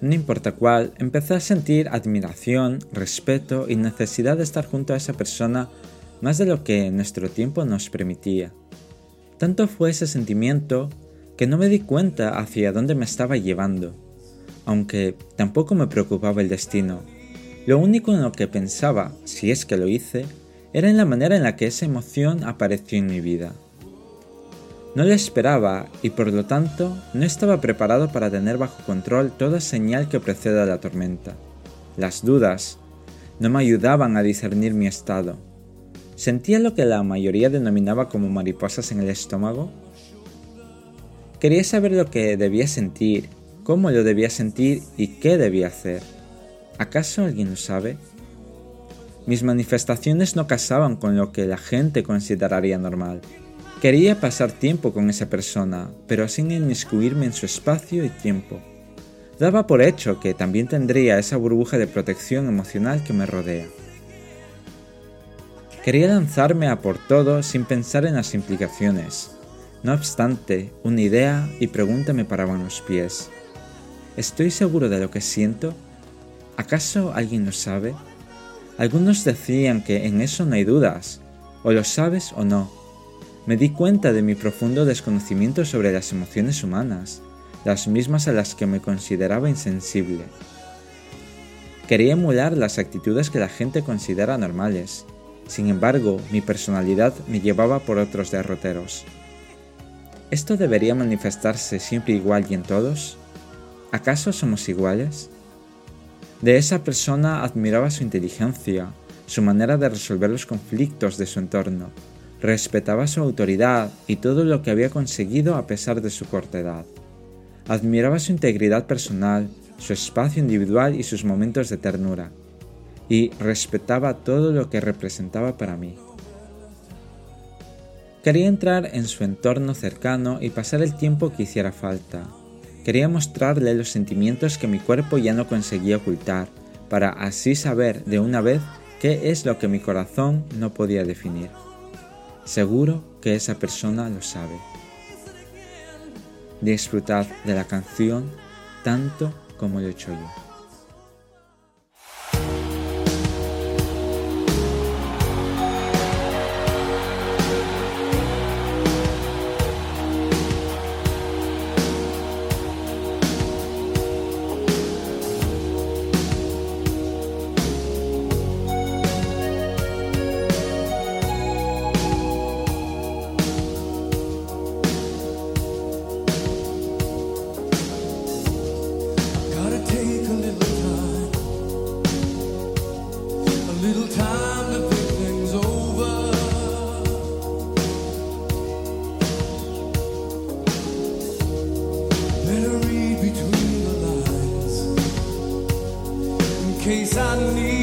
no importa cuál, empecé a sentir admiración, respeto y necesidad de estar junto a esa persona más de lo que nuestro tiempo nos permitía. Tanto fue ese sentimiento que no me di cuenta hacia dónde me estaba llevando, aunque tampoco me preocupaba el destino. Lo único en lo que pensaba, si es que lo hice, era en la manera en la que esa emoción apareció en mi vida. No lo esperaba y por lo tanto no estaba preparado para tener bajo control toda señal que preceda a la tormenta. Las dudas no me ayudaban a discernir mi estado. Sentía lo que la mayoría denominaba como mariposas en el estómago. Quería saber lo que debía sentir, cómo lo debía sentir y qué debía hacer. ¿Acaso alguien lo sabe? Mis manifestaciones no casaban con lo que la gente consideraría normal. Quería pasar tiempo con esa persona, pero sin inmiscuirme en su espacio y tiempo. Daba por hecho que también tendría esa burbuja de protección emocional que me rodea. Quería lanzarme a por todo sin pensar en las implicaciones. No obstante, una idea y pregunta me paraban los pies. ¿Estoy seguro de lo que siento? ¿Acaso alguien lo sabe? Algunos decían que en eso no hay dudas, o lo sabes o no, me di cuenta de mi profundo desconocimiento sobre las emociones humanas, las mismas a las que me consideraba insensible. Quería emular las actitudes que la gente considera normales, sin embargo, mi personalidad me llevaba por otros derroteros. ¿Esto debería manifestarse siempre igual y en todos? ¿Acaso somos iguales? De esa persona admiraba su inteligencia, su manera de resolver los conflictos de su entorno, Respetaba su autoridad y todo lo que había conseguido a pesar de su corta edad. Admiraba su integridad personal, su espacio individual y sus momentos de ternura. Y respetaba todo lo que representaba para mí. Quería entrar en su entorno cercano y pasar el tiempo que hiciera falta. Quería mostrarle los sentimientos que mi cuerpo ya no conseguía ocultar, para así saber de una vez qué es lo que mi corazón no podía definir. Seguro que esa persona lo sabe. Disfrutad de la canción tanto como lo he hecho yo. case I need